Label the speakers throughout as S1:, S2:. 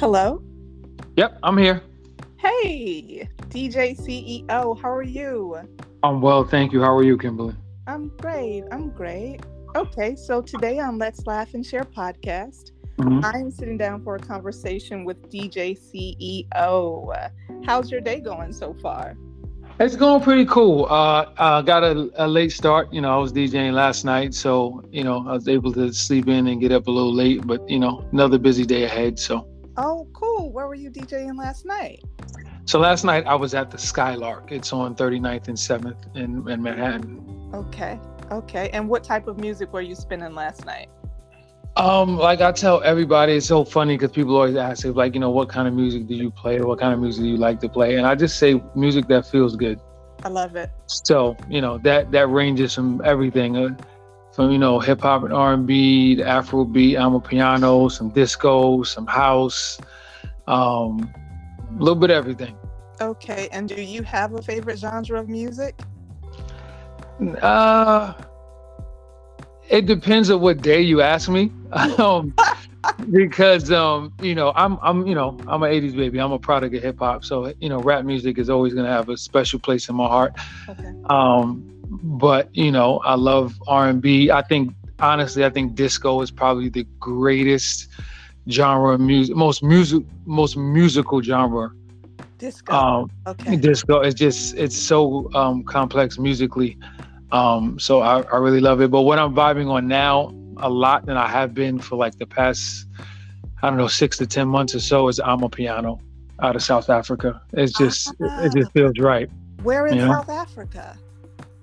S1: Hello.
S2: Yep, I'm here.
S1: Hey, DJ CEO, how are you?
S2: I'm well, thank you. How are you, Kimberly?
S1: I'm great. I'm great. Okay, so today on Let's Laugh and Share podcast,
S2: Mhm.
S1: I'm sitting down for a conversation with DJ CEO. How's your day going so far?
S2: It's going pretty cool. Uh, I got a, a late start. You know, I was DJing last night, so you know I was able to sleep in and get up a little late. But you know, another busy day ahead. So,
S1: Oh, cool. Where were you DJing last night?
S2: so last night I was at the Skylark. It's on 39th and 7th in, in Manhattan.
S1: Okay. Okay. And what type of music were you spinning last night?
S2: Um, like I tell everybody, it's so funny because people always ask, if, like, you know, what kind of music do you play, or what kind of music do you like to play, and I just say music that feels good.
S1: I love it.
S2: So you know that that ranges from everything, uh, from you know hip hop and R and B, to Afro beat, Amapiano, some disco, some house, um, a little bit of everything.
S1: Okay. And do you have a favorite genre of music?
S2: Uh, it depends on what day you ask me, um, because um, you know I'm I'm you know I'm an '80s baby. I'm a product of hip hop, so you know rap music is always gonna have a special place in my heart.
S1: Okay.
S2: um but you know i love r&b i think honestly i think disco is probably the greatest genre of music most music most musical genre
S1: Disco.
S2: um
S1: okay.
S2: disco It's just it's so um complex musically um so I, I really love it but what i'm vibing on now a lot than i have been for like the past i don't know six to ten months or so is Amapiano out of south africa it's just it just feels right
S1: Where in. South Africa?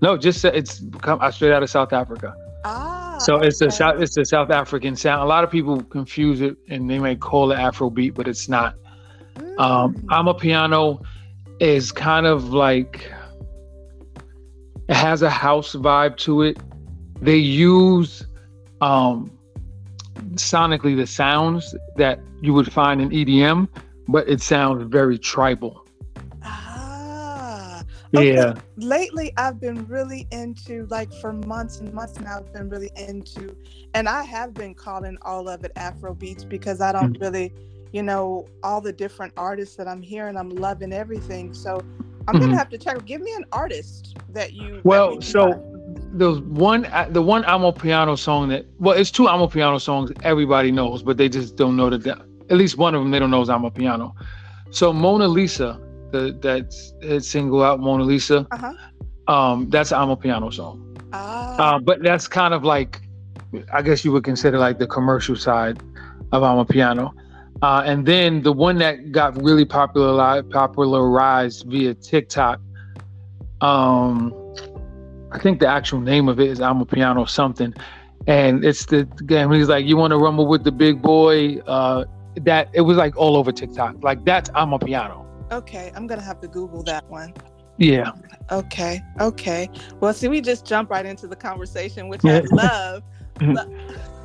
S2: No just it's come straight out of south africa
S1: Ah.
S2: So it's a. South, it's a South African sound. A lot of people confuse it and they may call it Afrobeat, but it's not. Um,
S1: Mm.
S2: Amapiano is kind of like it has a house vibe to it. They use um, sonically the sounds that you would find in EDM, but it sounds very tribal.
S1: Okay.
S2: Yeah.
S1: Lately, I've been really into, like, for months and months now, I've been really into, and I have been calling all of it Afro beats because I don't
S2: Mm.
S1: really, you know, all the different artists that I'm hearing, I'm loving everything. So I'm gonna
S2: Mhm.
S1: have to check. Give me an artist that you.
S2: Well,
S1: we can
S2: so the one uh, the one Amapiano song that well, it's two Amapiano songs everybody knows, but they just don't know that. that- At least one of them they don't know is Amapiano. So Mona Lisa, the that single out Mona Lisa,
S1: Uh-huh.
S2: um, that's an Amapiano song.
S1: Ah.
S2: Uh, but that's kind of like, I guess you would consider like the commercial side of Amapiano. Uh, and then the one that got really popularized, popularized via TikTok, um, I think the actual name of it is Amapiano something. And it's the game. He's like, "You want to rumble with the big boy?" Uh, that it was like all over TikTok. Like that's Amapiano.
S1: Okay, I'm gonna have to Google that one.
S2: Yeah.
S1: Okay, okay. Well, see, we just jump right into the conversation, which I love.
S2: Mhm.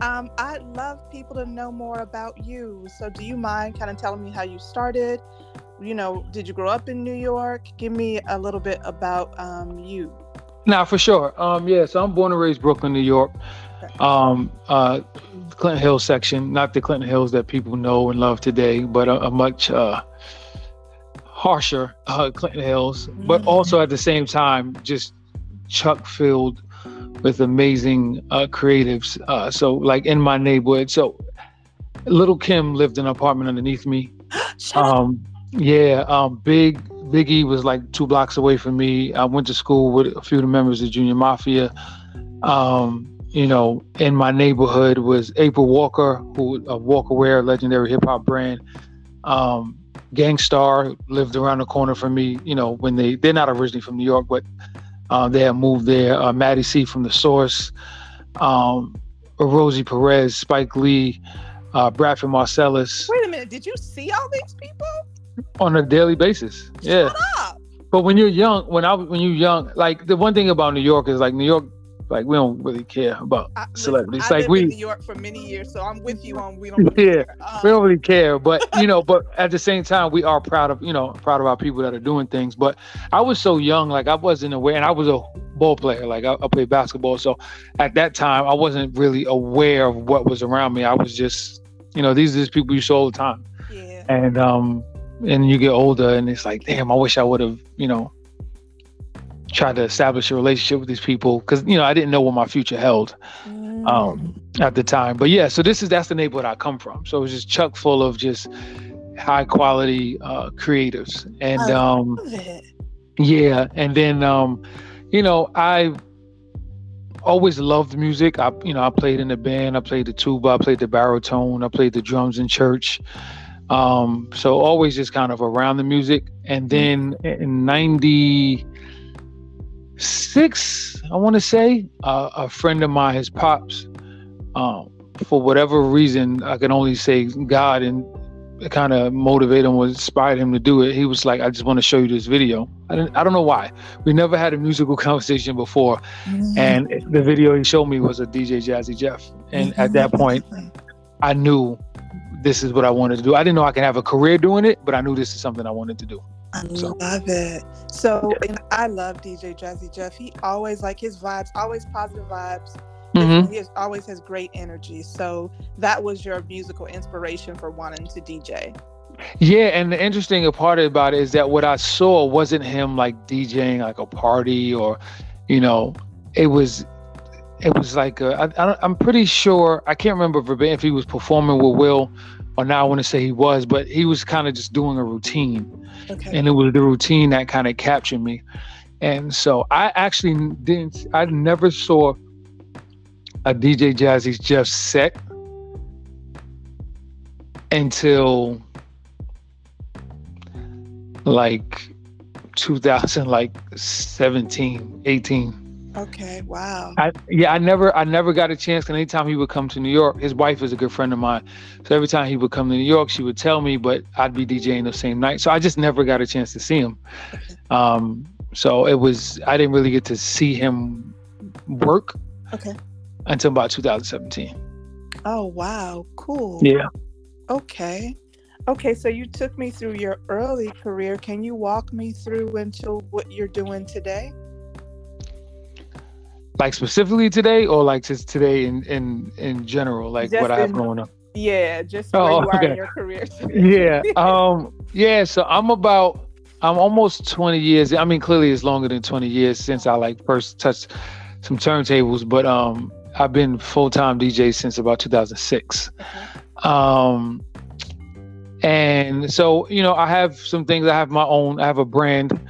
S1: Um, I'd love people to know more about you. So, do you mind kind of telling me how you started? You know, did you grow up in New York? Give me a little bit about um, you.
S2: Now, for sure. Um, yeah, so I'm born and raised Brooklyn, New York. Um, uh, Clinton Hill section, not the Clinton Hills that people know and love today, but a, a much uh, harsher uh, Clinton Hills, but
S1: Mhm.
S2: also at the same time, just chuck filled with amazing uh, creatives. Uh, so, like in my neighborhood, so Lil' Kim lived in an apartment underneath me. Um, yeah, um, Big Biggie was like two blocks away from me. I went to school with a few of the members of Junior Mafia. Um, you know, in my neighborhood was April Walker, who a Walker Wear, legendary hip hop brand. Um, Gang Starr lived around the corner from me. You know, when they they're not originally from New York, but uh, they had moved there. Uh, Matty C from the Source, um, Rosie Perez, Spike Lee, uh, Branford Marsalis
S1: Wait a minute. Did you see all these people?
S2: on a daily basis. Yeah.
S1: Shut up.
S2: But when you're young, when I when you're young, like the one thing about New York is like New York, like we don't really care about
S1: I, listen,
S2: celebrities.
S1: I
S2: like we
S1: in New York for many years, so I'm with you on we don't.
S2: Yeah,
S1: care. Um,
S2: we don't really care. But you know, but at the same time, we are proud of you know proud of our people that are doing things. But I was so young, like I wasn't aware, and I was a ball player. Like I, I played basketball, so at that time I wasn't really aware of what was around me. I was just You know, these are just people you saw all the time.
S1: Yeah.
S2: And um, and you get older, and it's like, damn, I wish I would have, you know, tried to establish a relationship with these people because you know I didn't know what my future held
S1: Mm.
S2: um, at the time. But yeah, so this is that's the neighborhood I come from. So it's just chock full of just high quality uh, creators, and um,
S1: it.
S2: yeah, and then um, you know I always loved music. I you know I played in the band, I played the tuba, I played the baritone, I played the drums in church. Um, so always just kind of around the music, and then in '96, I want to say, uh, a friend of mine, his pops, um, for whatever reason, I can only say God and kind of motivated him, or inspired him to do it. He was like, "I just want to show you this video." I didn't, I don't know why. We never had a musical conversation before,
S1: Mm.
S2: and the video he showed me was a DJ Jazzy Jeff, and at that point, I knew this is what I wanted to do. I didn't know I could have a career doing it, but I knew this is something I wanted to do.
S1: I
S2: So-
S1: love it. So, and I love DJ Jazzy Jeff. He always like his vibes, always positive vibes.
S2: Mm-hmm.
S1: He has, always has great energy. So that was your musical inspiration for wanting to DJ.
S2: Yeah, and the interesting part about it is that what I saw wasn't him like DJing like a party or, you know, it was, it was like uh, I, am pretty sure I can't remember verbatim if he was performing with Will, or now I want to say he was, but he was kind of just doing a routine,
S1: Okay.
S2: and it was the routine that kind of captured me, and so I actually didn't, I never saw a DJ Jazzy's Jeff set until like 2000 like 17 18
S1: okay. Wow.
S2: I, yeah i never i never got a chance and anytime he would come to new york his wife is a good friend of mine so every time he would come to new york she would tell me but i'd be djing the same night so i just never got a chance to see him um so it was i didn't really get to see him work
S1: Okay.
S2: until about 2017
S1: Oh wow. Cool.
S2: yeah
S1: Okay. Okay, so you took me through your early career. Can you walk me through into what you're doing today?
S2: Like specifically today or like just today in in in general like
S1: Just
S2: what i have
S1: in-
S2: going on
S1: Yeah, just
S2: Oh,
S1: where you are
S2: okay.
S1: in your career. today.
S2: yeah um yeah so i'm about i'm almost 20 years i mean clearly it's longer than 20 years since i like first touched some turntables but um i've been full-time dj since about 2006
S1: Okay.
S2: um and so you know i have some things i have my own i have a brand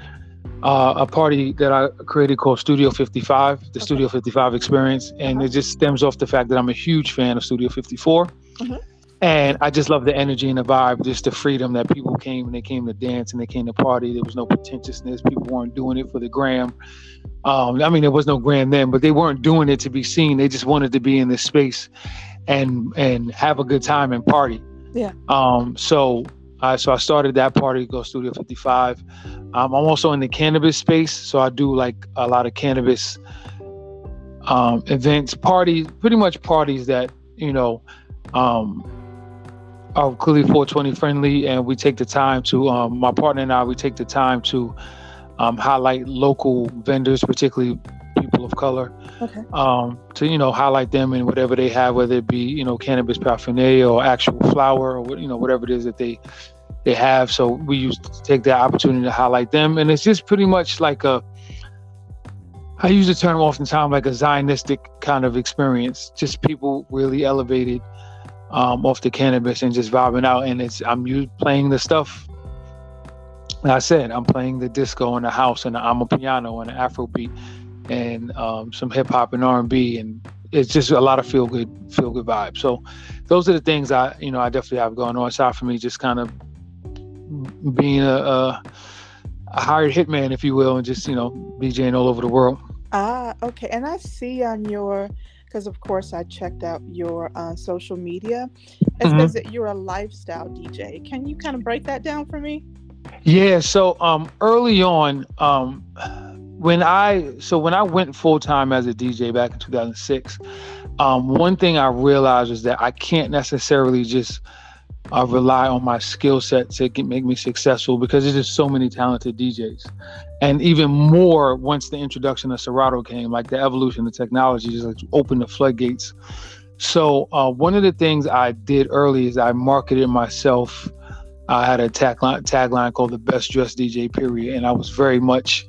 S2: uh, a party that I created called Studio 55, the
S1: Okay.
S2: Studio 55 experience. And
S1: Uh-huh.
S2: it just stems off the fact that I'm a huge fan of Studio 54.
S1: Mhm.
S2: And I just love the energy and the vibe, just the freedom that people came and they came to dance and they came to party. There was no pretentiousness. People weren't doing it for the gram. Um, I mean, there was no gram then, but they weren't doing it to be seen. They just wanted to be in this space and and have a good time and party.
S1: Yeah.
S2: Um, so uh, so I started that party, Go Studio 55. Um, I'm also in the cannabis space, so I do like a lot of cannabis um, events, parties, pretty much parties that you know um, are clearly 420 friendly, and we take the time to. Um, my partner and I, we take the time to um, highlight local vendors, particularly people of color,
S1: Okay.
S2: um, to you know highlight them and whatever they have, whether it be you know cannabis paraphernalia or actual flower or you know whatever it is that they they have. So we used to take that opportunity to highlight them, and it's just pretty much like a. I use the term oftentimes like a Zionistic kind of experience. Just people really elevated um, off the cannabis and just vibing out, and it's I'm u- playing the stuff. Like I said I'm playing the disco in the house, and Amapiano and an Afro beat, and um, some hip hop and R and B, and it's just a lot of feel good, feel good vibes. So those are the things I, you know, I definitely have going on. Aside from me, just kind of being a, a, a hired hitman, if you will, and just you know, DJing all over the world.
S1: Ah, okay. And I see on your, because of course I checked out your uh, social media. It
S2: Mhm.
S1: says that you're a lifestyle DJ. Can you kind of break that down for me?
S2: Yeah. So um, early on, um, when I so when I went full time as a DJ back in 2006, um, one thing I realized was that I can't necessarily just uh, rely on my skill set to get, make me successful because there's just so many talented DJs, and even more once the introduction of Serato came, like the evolution of technology just like opened the floodgates So uh, one of the things I did early is I marketed myself. I had a tagline, tagline called "The Best Dressed DJ." Period, and I was very much,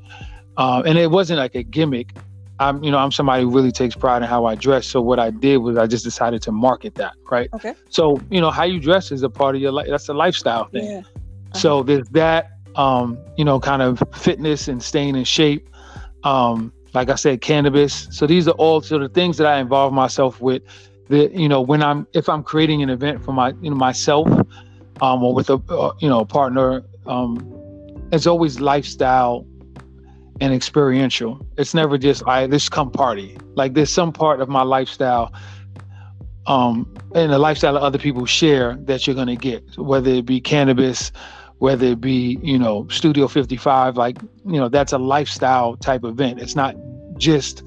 S2: uh, and it wasn't like a gimmick. I'm, you know, I'm somebody who really takes pride in how I dress. So what I did was I just decided to market that, right?
S1: Okay.
S2: So you know, how you dress is a part of your life. That's a lifestyle thing.
S1: Yeah. Uh-huh.
S2: So there's that, um, you know, kind of fitness and staying in shape. Um, like I said, cannabis. So these are all sort of things that I involve myself with. That you know, when I'm if I'm creating an event for my you know myself, um, or with a uh, you know partner, um, it's always lifestyle and experiential. It's never just I right, this come party. Like there's some part of my lifestyle um, and the lifestyle that other people share that you're going to get, whether it be cannabis, whether it be, you know, Studio 55, like, you know, that's a lifestyle type event. It's not just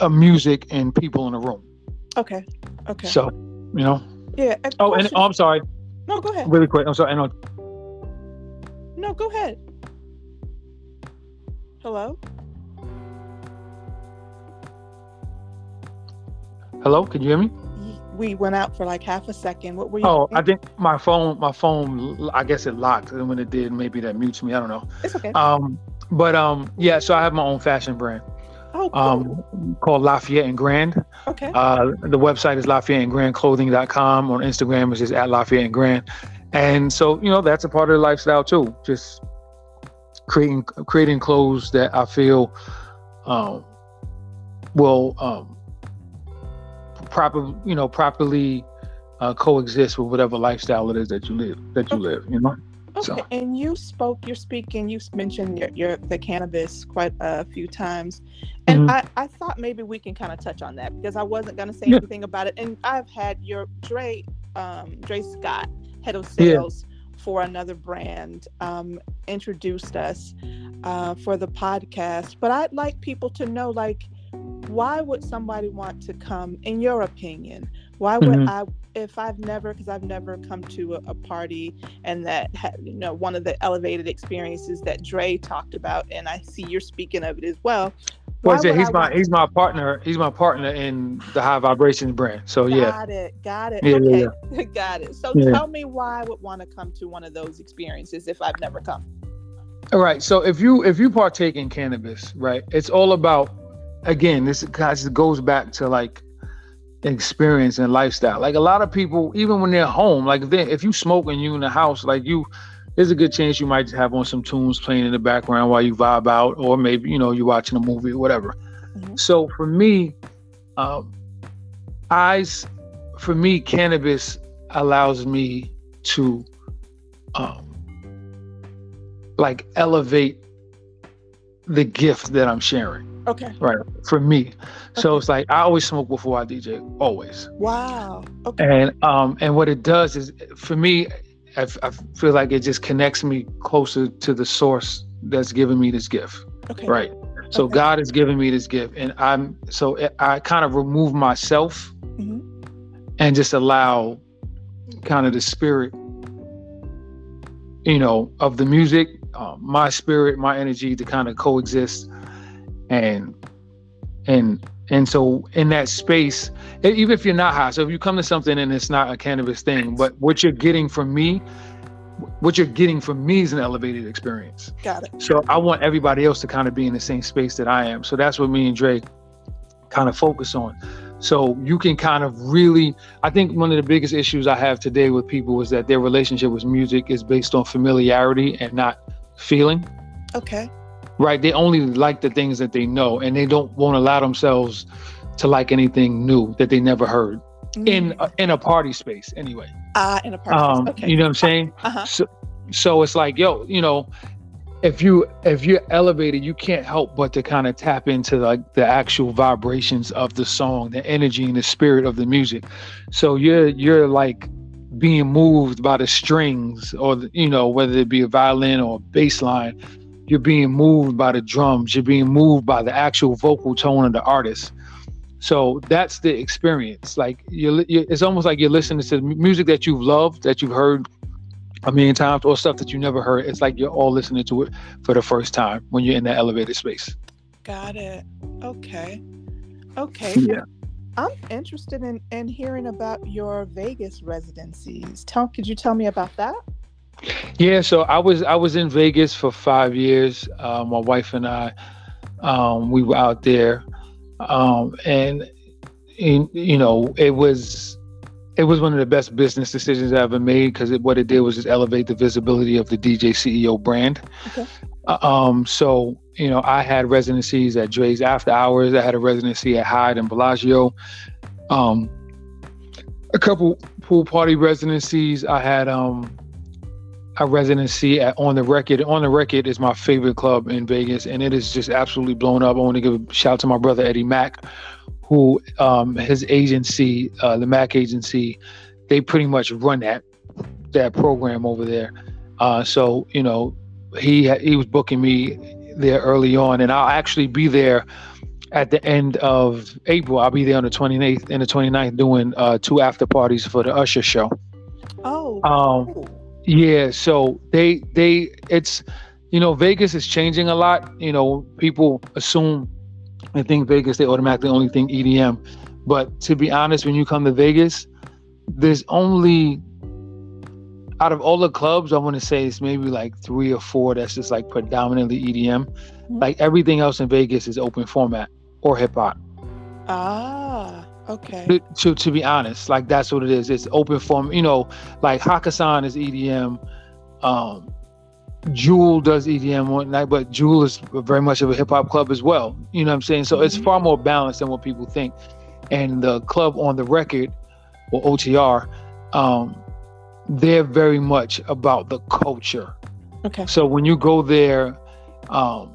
S2: a music and people in a room.
S1: Okay. Okay.
S2: So, you know.
S1: Yeah.
S2: Oh, and oh, I'm sorry.
S1: No, go ahead.
S2: Really quick. I'm sorry. No.
S1: No, go ahead. Hello.
S2: Hello. Can you hear me?
S1: we went out for like half a second. What were you?
S2: Oh, I think my phone, my phone, I guess it locked, and when it did, maybe that mutes me. I don't know.
S1: It's okay.
S2: Um, but um, yeah. So I have my own fashion brand.
S1: Oh, cool.
S2: Um, called Lafayette and Grand.
S1: Okay.
S2: Uh, the website is Lafayette and Grand Clothing.com. On Instagram, it's just at Lafayette and Grand. And so, you know, that's a part of the lifestyle too. Just creating creating clothes that I feel um, will um, proper, you know, properly uh, coexist with whatever lifestyle it is that you live, that you okay. live, you know.
S1: Okay, so. and you spoke, you're speaking, you mentioned your, your the cannabis quite a few times, and mm-hmm. I, I thought maybe we can kind of touch on that because I wasn't gonna say yeah. anything about it, and I've had your Dre, um, Dre Scott, head of sales. Yeah. For another brand, um, introduced us uh, for the podcast. But I'd like people to know, like, why would somebody want to come in your opinion why would mm-hmm. i if i've never because i've never come to a, a, party and that had you know one of the elevated experiences that dre talked about and i see you're speaking of it as well
S2: well, he's I my he's my partner. He's my partner in the High Vibrations brand. So
S1: got
S2: yeah.
S1: Got it. Got it. Yeah, okay. Yeah. got it. So yeah. tell me why I would want to come to one of those experiences if I've never come.
S2: All right. So if you if you partake in cannabis, right, it's all about again, this kind of goes back to like experience and lifestyle. Like a lot of people, even when they're home, like if they if you smoke and you in the house, like you there's a good chance you might have on some tunes playing in the background while you vibe out, or maybe you know you're watching a movie or whatever. Mm-hmm. So for me, um, eyes, for me, cannabis allows me to, um, like elevate the gift that I'm sharing.
S1: Okay.
S2: Right. For me. Okay. So it's like I always smoke before I DJ. Always.
S1: Wow. Okay.
S2: And um and what it does is for me, I, I feel like it just connects me closer to the source that's giving me this gift.
S1: Okay.
S2: Right. So okay. God has given me this gift, and I'm so I kind of remove myself mm-hmm. and just allow kind of the spirit, you know, of the music, uh, my spirit, my energy to kind of coexist and and and so in that space even if you're not high so if you come to something and it's not a cannabis thing but what you're getting from me what you're getting from me is an elevated experience.
S1: Got it.
S2: So i want everybody else to kind of be in the same space that i am. So that's what me and Dre kind of focus on. So you can kind of really i think one of the biggest issues i have today with people is that their relationship with music is based on familiarity and not feeling.
S1: Okay
S2: right? They only like the things that they know, and they don't won't allow themselves to like anything new that they never heard mm-hmm. in a, in a party space anyway.
S1: Ah, uh, in a party um,
S2: Okay. You know what I'm saying?
S1: Uh-huh.
S2: So, so it's like, yo, you know, if you if you're elevated, you can't help but to kind of tap into like the actual vibrations of the song, the energy and the spirit of the music. So you're you're like being moved by the strings or the, you know whether it be a violin or a bass line you're being moved by the drums. You're being moved by the actual vocal tone of the artist. So that's the experience. Like you it's almost like you're listening to music that you've loved that you've heard a million times or stuff that you never heard. It's like you're all listening to it for the first time when you're in that elevated space.
S1: Got it. Okay. Okay.
S2: Yeah.
S1: I'm interested in, in hearing about your Vegas residencies. Tell could you tell me about that?
S2: Yeah, so I was I was in Vegas for five years. Uh, my wife and I, um, we were out there, um, and in, you know it was it was one of the best business decisions I ever made because what it did was just elevate the visibility of the DJ CEO brand. Okay. Uh, um, so you know, I had residencies at Drai's After Hours. I had a residency at Hyde and Bellagio. Um, a couple pool party residencies. I had um, a residency at On the Record. On the Record is my favorite club in Vegas, and it is just absolutely blown up. I want to give a shout out to my brother Eddie Mack, who um, his agency, uh, the Mack agency, they pretty much run that that program over there. Uh, so you know, he he was booking me there early on, and I'll actually be there at the end of April. I'll be there on the 28th and the 29th doing uh, two after parties for the Usher show.
S1: Oh.
S2: Um, yeah. So they they it's you know Vegas is changing a lot. You know people assume and think Vegas they automatically only think EDM, but to be honest, when you come to Vegas, there's only out of all the clubs, I want to say it's maybe like three or four that's just like predominantly EDM. Mm-hmm. Like everything else in Vegas is open format or hip hop.
S1: Ah, okay.
S2: To, to, to be honest, like that's what it is. It's open form. You know, like Hakkasan is EDM. Um, Jewel does EDM one night, but Jewel is very much of a hip hop club as well. You know what I'm saying? So mm-hmm. it's far more balanced than what people think. And the club on the record, or OTR, um, they're very much about the culture.
S1: Okay.
S2: So when you go there, um,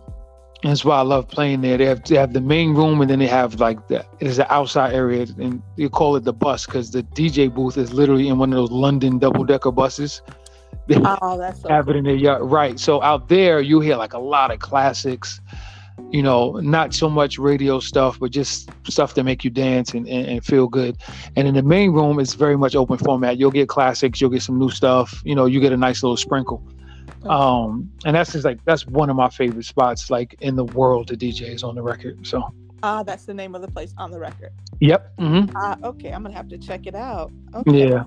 S2: that's why I love playing there. They have they have the main room and then they have like the there's an outside area and you call it the bus because the DJ booth is literally in one of those London double decker buses.
S1: oh, that's so
S2: have cool. it in right. So out there you hear like a lot of classics you know, not so much radio stuff, but just stuff that make you dance and, and, and, feel good. And in the main room, it's very much open format. You'll get classics, you'll get some new stuff. You know, you get a nice little sprinkle. Okay. Um, and that's just like that's one of my favorite spots, like in the world, to DJs on the record. So.
S1: Ah, uh, that's the name of the place on the record.
S2: Yep. Mm-hmm.
S1: Uh, okay, I'm gonna have to check it out. Okay.
S2: Yeah.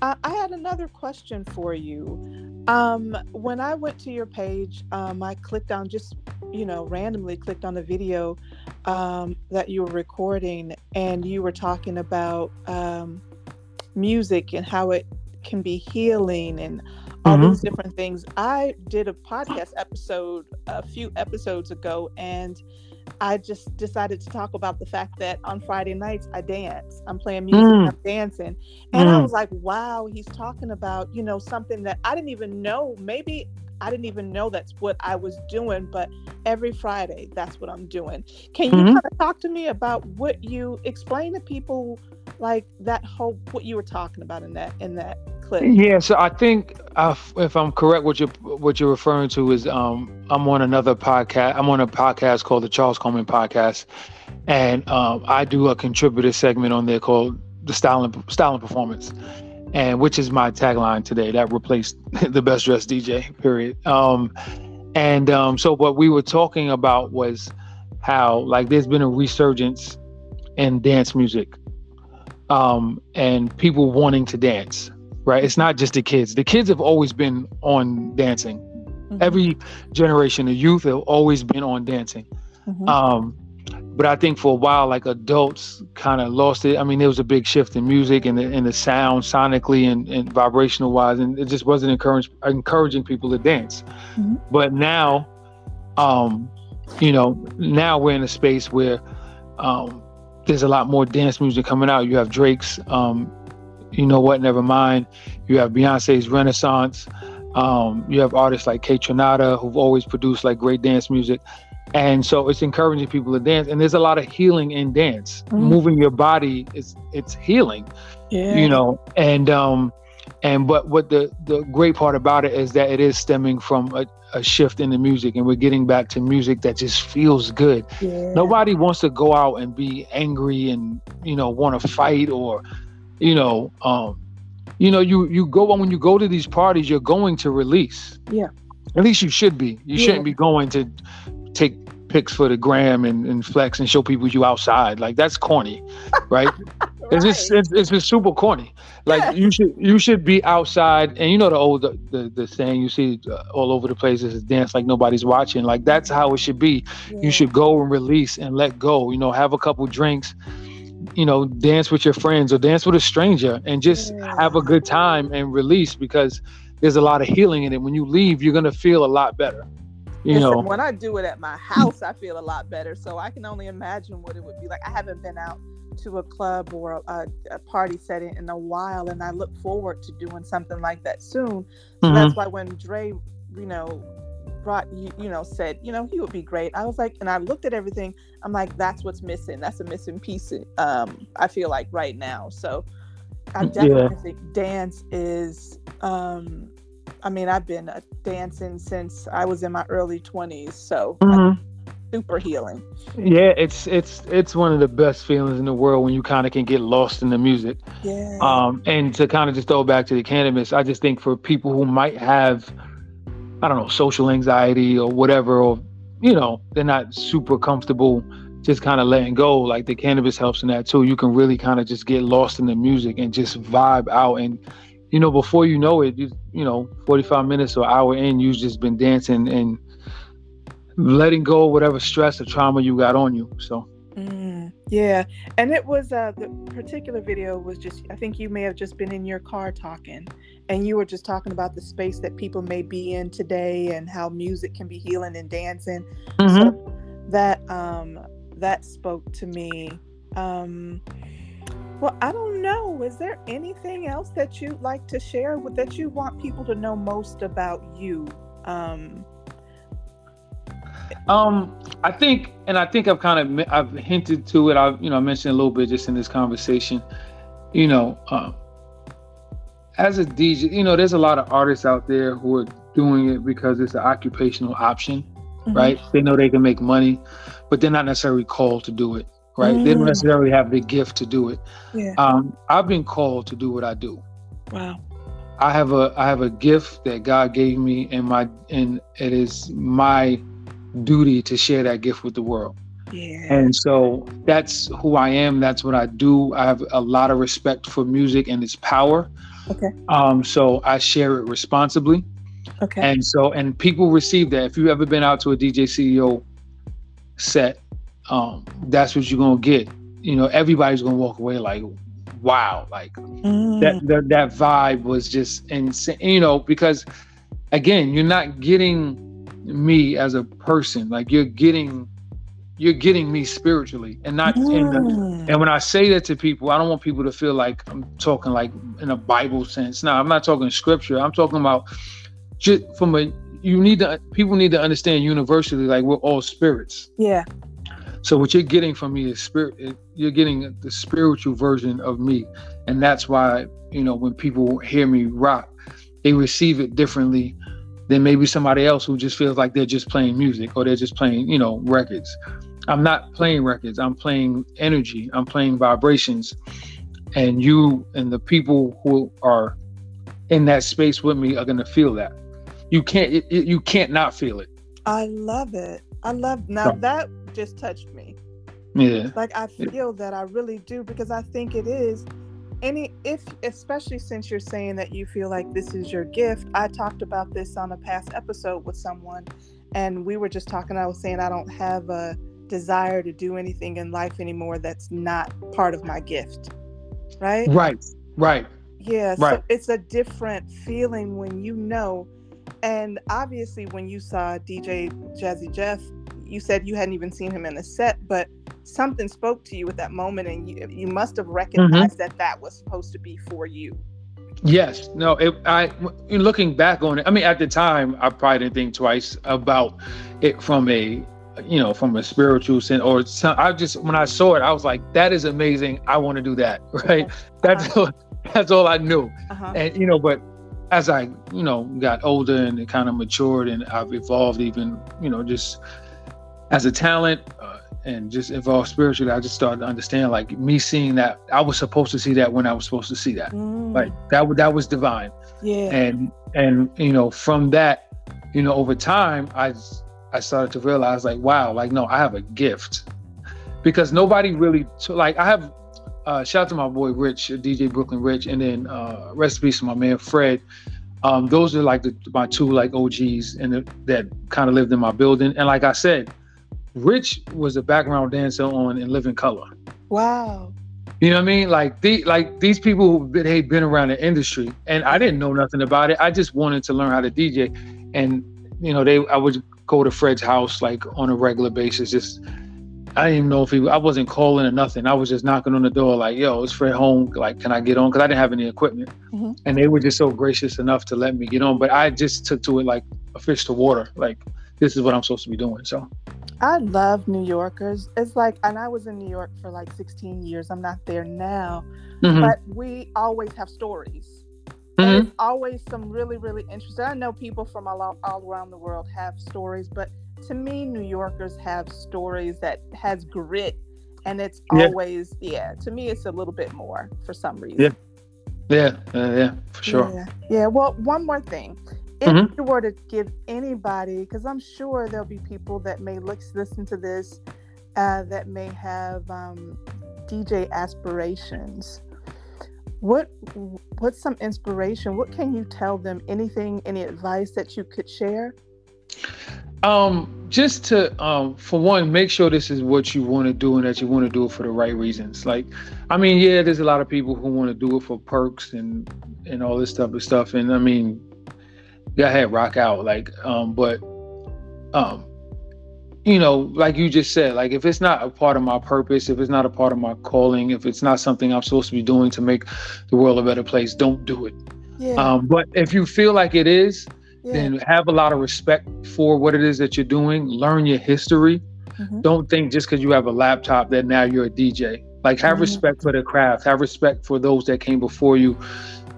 S1: Uh, I had another question for you. Um, when I went to your page, um, I clicked on just, you know, randomly clicked on the video um, that you were recording, and you were talking about um, music and how it can be healing and all mm-hmm. these different things. I did a podcast episode a few episodes ago, and I just decided to talk about the fact that on Friday nights I dance. I'm playing music, mm. I'm dancing. And mm. I was like, wow, he's talking about, you know, something that I didn't even know. Maybe I didn't even know that's what I was doing, but every Friday that's what I'm doing. Can you mm-hmm. kind of talk to me about what you explain to people like that whole what you were talking about in that in that clip?
S2: Yeah, so I think uh, if I'm correct, what you're what you're referring to is um, I'm on another podcast. I'm on a podcast called the Charles Coleman Podcast, and um, I do a contributor segment on there called the Style and Style and Performance, and which is my tagline today. That replaced the best dressed DJ. Period. Um, and um, so what we were talking about was how like there's been a resurgence in dance music um, and people wanting to dance right? It's not just the kids. The kids have always been on dancing. Mm-hmm. Every generation of youth have always been on dancing. Mm-hmm. Um, but I think for a while, like adults kind of lost it. I mean, there was a big shift in music and the, and the sound sonically and, and vibrational wise, and it just wasn't encourage, encouraging people to dance. Mm-hmm. But now, um, you know, now we're in a space where um, there's a lot more dance music coming out. You have Drake's um, you know what, never mind. You have Beyonce's Renaissance. Um, you have artists like Kaytranada who've always produced like great dance music. And so it's encouraging people to dance. And there's a lot of healing in dance. Mm-hmm. Moving your body is it's healing. Yeah. You know, and um and but what the the great part about it is that it is stemming from a, a shift in the music and we're getting back to music that just feels good. Yeah. Nobody wants to go out and be angry and you know want to fight or you know, um, you know, you you go when you go to these parties, you're going to release.
S1: Yeah.
S2: At least you should be. You yeah. shouldn't be going to take pics for the gram and, and flex and show people you outside. Like that's corny, right? right. It's just it's, it's just super corny. Like yeah. you should you should be outside, and you know the old the the, the saying you see uh, all over the place is dance like nobody's watching. Like that's how it should be. Yeah. You should go and release and let go. You know, have a couple drinks. You know, dance with your friends or dance with a stranger and just have a good time and release because there's a lot of healing in it. When you leave, you're gonna feel a lot better. You
S1: Listen,
S2: know,
S1: when I do it at my house, I feel a lot better. So I can only imagine what it would be like. I haven't been out to a club or a, a party setting in a while, and I look forward to doing something like that soon. So mm-hmm. that's why when Dre, you know, brought you, you know, said, you know, he would be great. I was like, and I looked at everything. I'm like, that's what's missing. That's a missing piece. Um, I feel like right now. So I definitely yeah. think dance is um I mean, I've been uh, dancing since I was in my early 20s, so mm-hmm. super healing.
S2: Yeah, it's it's it's one of the best feelings in the world when you kind of can get lost in the music.
S1: Yeah.
S2: Um, and to kind of just throw back to the cannabis, I just think for people who might have, I don't know, social anxiety or whatever, or you know, they're not super comfortable just kind of letting go like the cannabis helps in that too you can really kind of just get lost in the music and just vibe out and you know, before you know it, you, you know, 45 minutes or hour in, you've just been dancing and letting go whatever stress or trauma you got on you. So.
S1: Mm, yeah, and it was uh, the particular video was just I think you may have just been in your car talking, and you were just talking about the space that people may be in today and how music can be healing and dancing. Mm-hmm. So that um, that spoke to me. Um, well, I don't know. Is there anything else that you'd like to share with that you want people to know most about you? Um,
S2: um, I think, and I think I've kind of I've hinted to it. I've you know mentioned a little bit just in this conversation. You know, uh, as a DJ, you know, there's a lot of artists out there who are doing it because it's an occupational option, mm-hmm. right? They know they can make money, but they're not necessarily called to do it right? Mm. They don't mm. necessarily have the gift to do it.
S1: Yeah.
S2: Um, I've been called to do what I do.
S1: Wow.
S2: I have a I have a gift that God gave me, and my and it is my duty to share that gift with the world.
S1: Yeah.
S2: And so that's who I am. That's what I do. I have a lot of respect for music and its power.
S1: Okay.
S2: Um, so I share it responsibly.
S1: Okay.
S2: And so and people receive that. If you've ever been out to a DJ CEO set, um, that's what you're gonna get. You know, everybody's gonna walk away like, wow, like mm. that, that that vibe was just insane. You know, because again, you're not getting me as a person, like you're getting you're getting me spiritually and not in the, mm. and when I say that to people, I don't want people to feel like I'm talking like in a Bible sense. No, I'm not talking scripture. I'm talking about just from a you need to people need to understand universally like we're all spirits.
S1: Yeah.
S2: So what you're getting from me is spirit. You're getting the spiritual version of me, and that's why you know when people hear me rock, they receive it differently than maybe somebody else who just feels like they're just playing music or they're just playing you know records. I'm not playing records. I'm playing energy. I'm playing vibrations, and you and the people who are in that space with me are gonna feel that. You can't. It, it, you can't not feel it.
S1: I love it. I love now that just touched me.
S2: Yeah.
S1: Like I feel that I really do because I think it is any if especially since you're saying that you feel like this is your gift. I talked about this on a past episode with someone and we were just talking I was saying I don't have a desire to do anything in life anymore that's not part of my gift. Right?
S2: Right. Right.
S1: Yeah, right. so it's a different feeling when you know and obviously when you saw DJ Jazzy Jeff you said you hadn't even seen him in the set, but something spoke to you at that moment, and you you must have recognized mm-hmm. that that was supposed to be for you.
S2: Yes. No. It, I looking back on it. I mean, at the time, I probably didn't think twice about it from a you know from a spiritual sense or some, I just when I saw it, I was like, that is amazing. I want to do that. Right. Uh-huh. That's all, that's all I knew. Uh-huh. And you know, but as I you know got older and kind of matured and I've evolved, even you know just as a talent uh, and just involved spiritually, I just started to understand like me seeing that I was supposed to see that when I was supposed to see that. Mm. Like that that was divine.
S1: Yeah.
S2: And and you know from that, you know over time I I started to realize like, wow, like no, I have a gift because nobody really like I have. Uh, shout out to my boy Rich, DJ Brooklyn Rich, and then uh, peace to my man Fred. Um, those are like the, my two like OGs and that kind of lived in my building. And like I said, Rich was a background dancer on In Living Color.
S1: Wow.
S2: You know what I mean? Like the like these people who had been around the industry, and I didn't know nothing about it. I just wanted to learn how to DJ, and you know they I would go to Fred's house like on a regular basis. Just I didn't even know if he I wasn't calling or nothing. I was just knocking on the door like, "Yo, is Fred home? Like, can I get on?" Because I didn't have any equipment, mm-hmm. and they were just so gracious enough to let me get on. But I just took to it like a fish to water. Like this is what I'm supposed to be doing. So
S1: I love New Yorkers. It's like, and I was in New York for like 16 years. I'm not there now, mm-hmm. but we always have stories. Mm-hmm. There's always some really, really interesting. I know people from all, all around the world have stories, but to me, New Yorkers have stories that has grit, and it's yeah. always, yeah. To me, it's a little bit more for some reason.
S2: Yeah, yeah, uh, yeah, for sure.
S1: Yeah. yeah. Well, one more thing if mm-hmm. you were to give anybody, because I'm sure there'll be people that may look, listen to this uh, that may have um, DJ aspirations. What what's some inspiration? What can you tell them? Anything, any advice that you could share?
S2: Um, just to um, for one, make sure this is what you want to do and that you want to do it for the right reasons. Like, I mean, yeah, there's a lot of people who want to do it for perks and and all this type of stuff. And I mean, go had rock out. Like, um, but um, you know, like you just said, like if it's not a part of my purpose, if it's not a part of my calling, if it's not something I'm supposed to be doing to make the world a better place, don't do it. Yeah. Um, but if you feel like it is, yeah. then have a lot of respect for what it is that you're doing. Learn your history. Mm-hmm. Don't think just because you have a laptop that now you're a DJ. Like have mm-hmm. respect for the craft. Have respect for those that came before you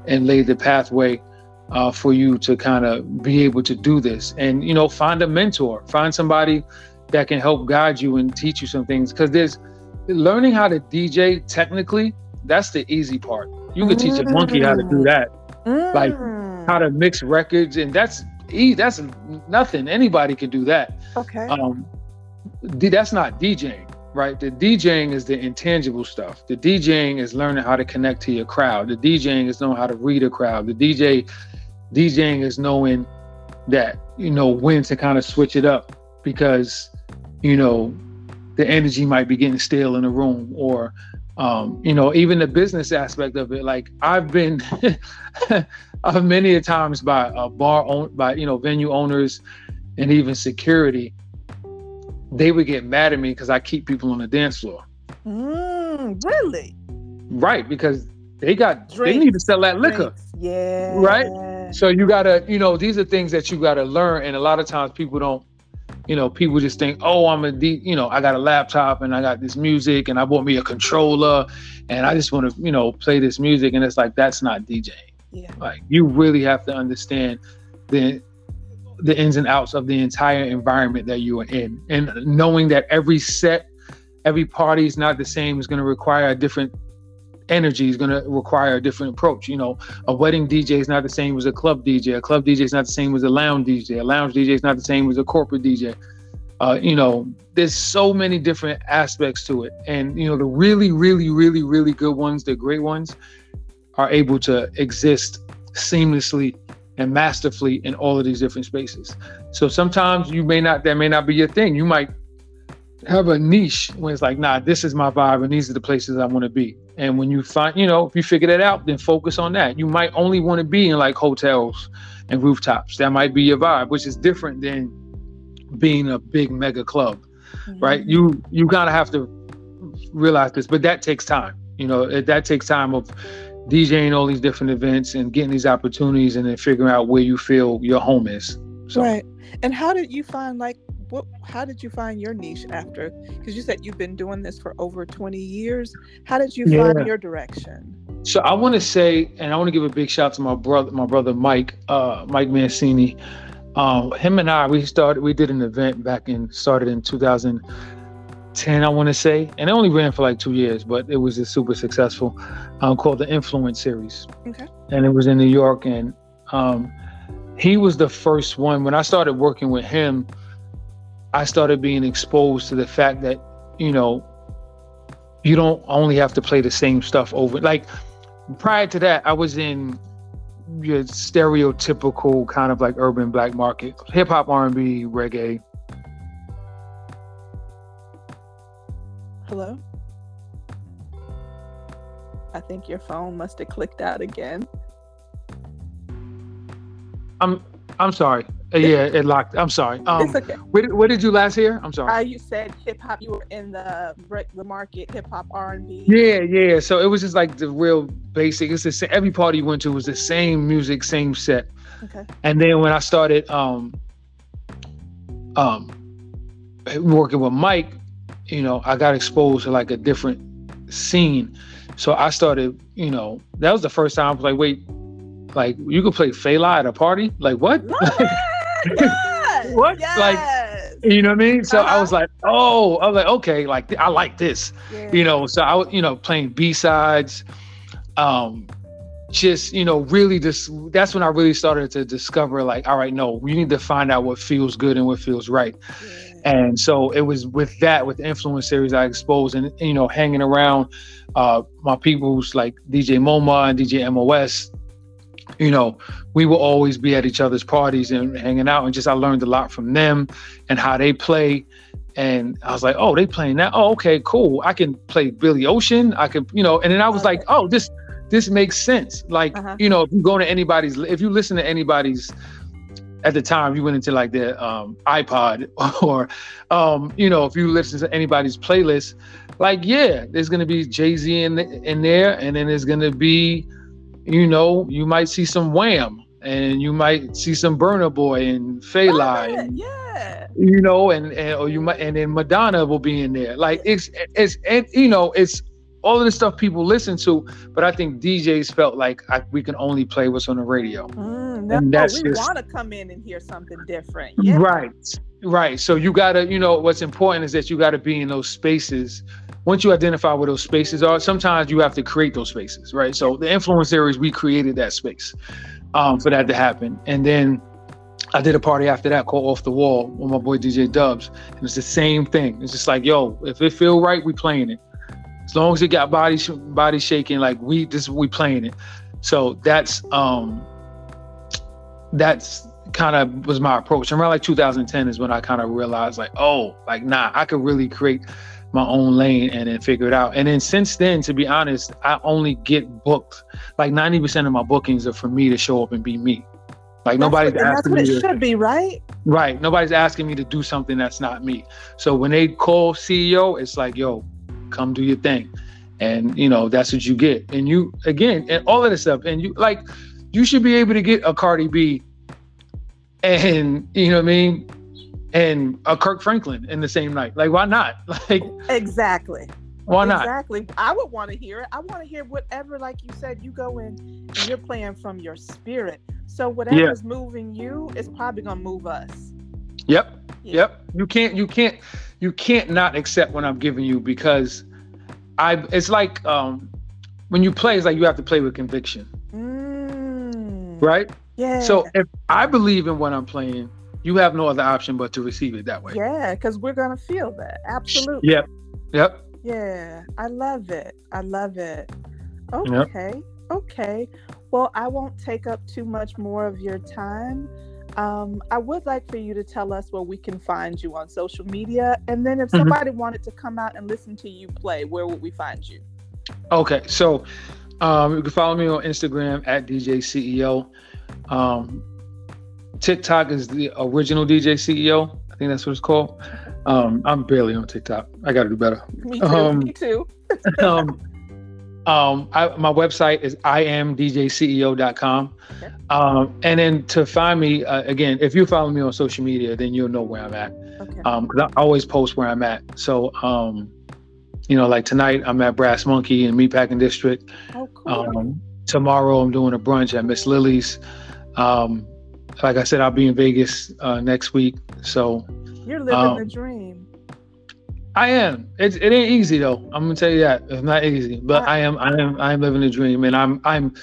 S2: and laid the pathway uh, for you to kind of be able to do this. And you know find a mentor. Find somebody that can help guide you and teach you some things. Because there's learning how to dj technically that's the easy part. You can teach a monkey how to do that. Mm. like how to mix records and that's that's nothing. Anybody can do that.
S1: Okay.
S2: Um that's not djing right? The djing is the intangible stuff. The djing is learning how to connect to your crowd. The djing is knowing how to read a crowd. The dj DJing is knowing that you know when to kind of switch it up because you know the energy might be getting stale in the room or um, you know even the business aspect of it. Like i've been I've many a times by a bar own by you know venue owners and even security. They would get mad at me because i keep people on the dance floor.
S1: Mm, really?
S2: Right because they got Drinks. they need to sell that liquor.
S1: Drinks. yeah.
S2: Right so you gotta, you know, these are things that you gotta learn, and a lot of times people don't. You know, people just think, oh, I'm a, D, you know, I got a laptop and I got this music and I bought me a controller, and I just want to, you know, play this music, and it's like that's not DJing.
S1: Yeah.
S2: Like you really have to understand the the ins and outs of the entire environment that you are in, and knowing that every set, every party is not the same is going to require a different energy is going to require a different approach. You know, a wedding DJ is not the same as a club DJ. A club DJ is not the same as a lounge DJ. A lounge DJ is not the same as a corporate DJ. Uh, you know, there's so many different aspects to it. And, you know, the really, really, really, really good ones, the great ones, are able to exist seamlessly and masterfully in all of these different spaces. So sometimes you may not, that may not be your thing. You might have a niche when it's like, nah, this is my vibe and these are the places I want to be. And when you find, you know, if you figure that out, then focus on that. You might only want to be in like hotels and rooftops. That might be your vibe, which is different than being a big mega club, mm-hmm. right? You you gotta have to realize this, but that takes time. You know, that takes time of DJing all these different events and getting these opportunities and then figuring out where you feel your home is.
S1: So. Right. And how did you find like what how did you find your niche after because you said you've been doing this for over 20 years. How did you yeah. find your direction?
S2: So i want to say and i want to give a big shout to my brother my brother mike uh, mike mancini. Um, him and i we started we did an event back in started in 2010 i want to say and it only ran for like two years but it was just super successful um, called the influence series.
S1: Okay.
S2: And it was in new york and um, he was the first one when i started working with him I started being exposed to the fact that, you know, you don't only have to play the same stuff over. Like prior to that, I was in your stereotypical kind of like urban black market, hip hop, R and B, reggae.
S1: Hello. I think your phone must have clicked out again.
S2: I'm I'm sorry. Yeah, it locked. I'm sorry. Um,
S1: it's okay.
S2: Where, where did you last hear? I'm sorry.
S1: Uh, you said hip hop. You were in the the market, hip hop, R and B.
S2: Yeah, yeah. So it was just like the real basic. It's the same, every party you went to was the same music, same set.
S1: Okay.
S2: And then when I started um um working with Mike, you know, I got exposed to like a different scene. So I started, you know, that was the first time I was like, wait, like you could play Fela at a party? Like what?
S1: yes,
S2: what?
S1: Yes.
S2: Like you know what I mean? So
S1: uh-huh.
S2: I was like, oh, I was like, okay, like I like this.
S1: Yeah.
S2: You know, so I was, you know, playing B sides. Um, just, you know, really just that's when I really started to discover like, all right, no, we need to find out what feels good and what feels right.
S1: Yeah.
S2: And so it was with that, with the influence series I exposed and you know, hanging around uh my people's like DJ MoMA and DJ MOS you know, we will always be at each other's parties and hanging out. And just I learned a lot from them and how they play. And I was like, oh, they playing that. Oh, okay, cool. I can play Billy Ocean. I can, you know, and then I was like, oh, this this makes sense. Like,
S1: Uh-huh.
S2: you know, if you go to anybody's, if you listen to anybody's at the time you went into like the um, iPod or, um, you know, if you listen to anybody's playlist, like, yeah, there's going to be Jay Z in, in there. And then there's going to be, you know, you might see some Wham and you might see some Burna Boy and Fela, and,
S1: Yeah.
S2: you know, and, and or you might, and then Madonna will be in there. Like it's it's and you know it's all of the stuff people listen to, but I think DJs felt like I, we can only play what's on the radio.
S1: Mm, no,
S2: And that's
S1: we want to come in and hear something different. Yeah.
S2: Right. Right. So you gotta, you know, what's important is that you gotta be in those spaces. Once you identify where those spaces are, sometimes you have to create those spaces, right? So the influence series, we created that space um, for that to happen. And then I did a party after that called Off the Wall with my boy DJ Dubs. And it's the same thing. It's just like, yo, if it feel right, we playing it. As long as it got body sh- body shaking, like we this we playing it. So that's um that's kind of was my approach. And around like 2010 is when I kind of realized like, oh, like nah, I could really create my own lane and then figure it out. And then since then, to be honest, I only get booked. Like 90% of my bookings are for me to show up and be me. Like
S1: That's
S2: nobody's
S1: what, and that's what it
S2: to,
S1: should be, right?
S2: right. Nobody's asking me to do something that's not me. So when they call CEO, it's like, yo, come do your thing. And you know, that's what you get. And you again, and all of this stuff. And you like you should be able to get a Cardi B and you know what I mean? And a Kirk Franklin in the same night. Like, why not? Like,
S1: Exactly.
S2: why not?
S1: Exactly. I would want to hear it. I want to hear whatever, like you said, you go in and you're playing from your spirit. So whatever's moving you is probably gonna move us.
S2: Yep.
S1: Yeah.
S2: Yep. You can't you can't you can't not accept what I'm giving you because I it's like um when you play, it's like you have to play with conviction,
S1: Mm,
S2: right?
S1: Yeah.
S2: So if I believe in what I'm playing, you have no other option but to receive it that way.
S1: yeah, because we're gonna feel that. Absolutely.
S2: Yep. Yep.
S1: Yeah, I love it. I love it. Okay. Okay. Well, I won't take up too much more of your time. Um, I would like for you to tell us where we can find you on social media. And then if
S2: Mhm.
S1: somebody wanted to come out and listen to you play, where would we find you?
S2: Okay, so um, you can follow me on Instagram at DJ CEO. Um, TikTok is the original DJ CEO. I think that's what it's called. Um, I'm barely on TikTok. I got to do better.
S1: Me too.
S2: Um,
S1: me too.
S2: um, um, I, my website is imdjceo.com.
S1: Okay.
S2: Um, and then to find me, uh, again, if you follow me on social media, then you'll know where I'm at.
S1: Okay.
S2: Um, cause I always post where I'm at. So, um, you know, like tonight I'm at Brass Monkey in Meatpacking District.
S1: oh, cool.
S2: Um, tomorrow I'm doing a brunch at Miss Lily's. Um, like I said, I'll be in Vegas uh, next week. So
S1: You're living
S2: um,
S1: the dream.
S2: I am. It, it ain't easy though. I'm gonna tell you that it's not easy, but I am. I am. I am living a dream, and I'm. I'm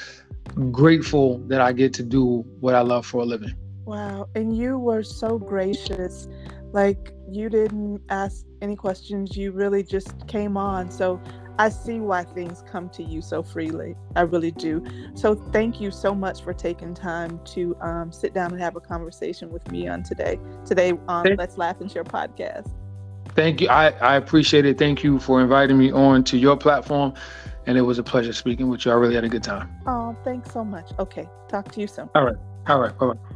S2: grateful that I get to do what I love for a living.
S1: Wow. And you were so gracious. Like you didn't ask any questions. You really just came on. So I see why things come to you so freely. I really do. So thank you so much for taking time to um, sit down and have a conversation with me on today. Today on Let's Laugh and Share podcast.
S2: Thank you. I, I appreciate it. Thank you for inviting me on to your platform. And it was a pleasure speaking with you. I really had a good time.
S1: Oh, thanks so much. Okay. Talk to you soon.
S2: All right. All right. Bye bye.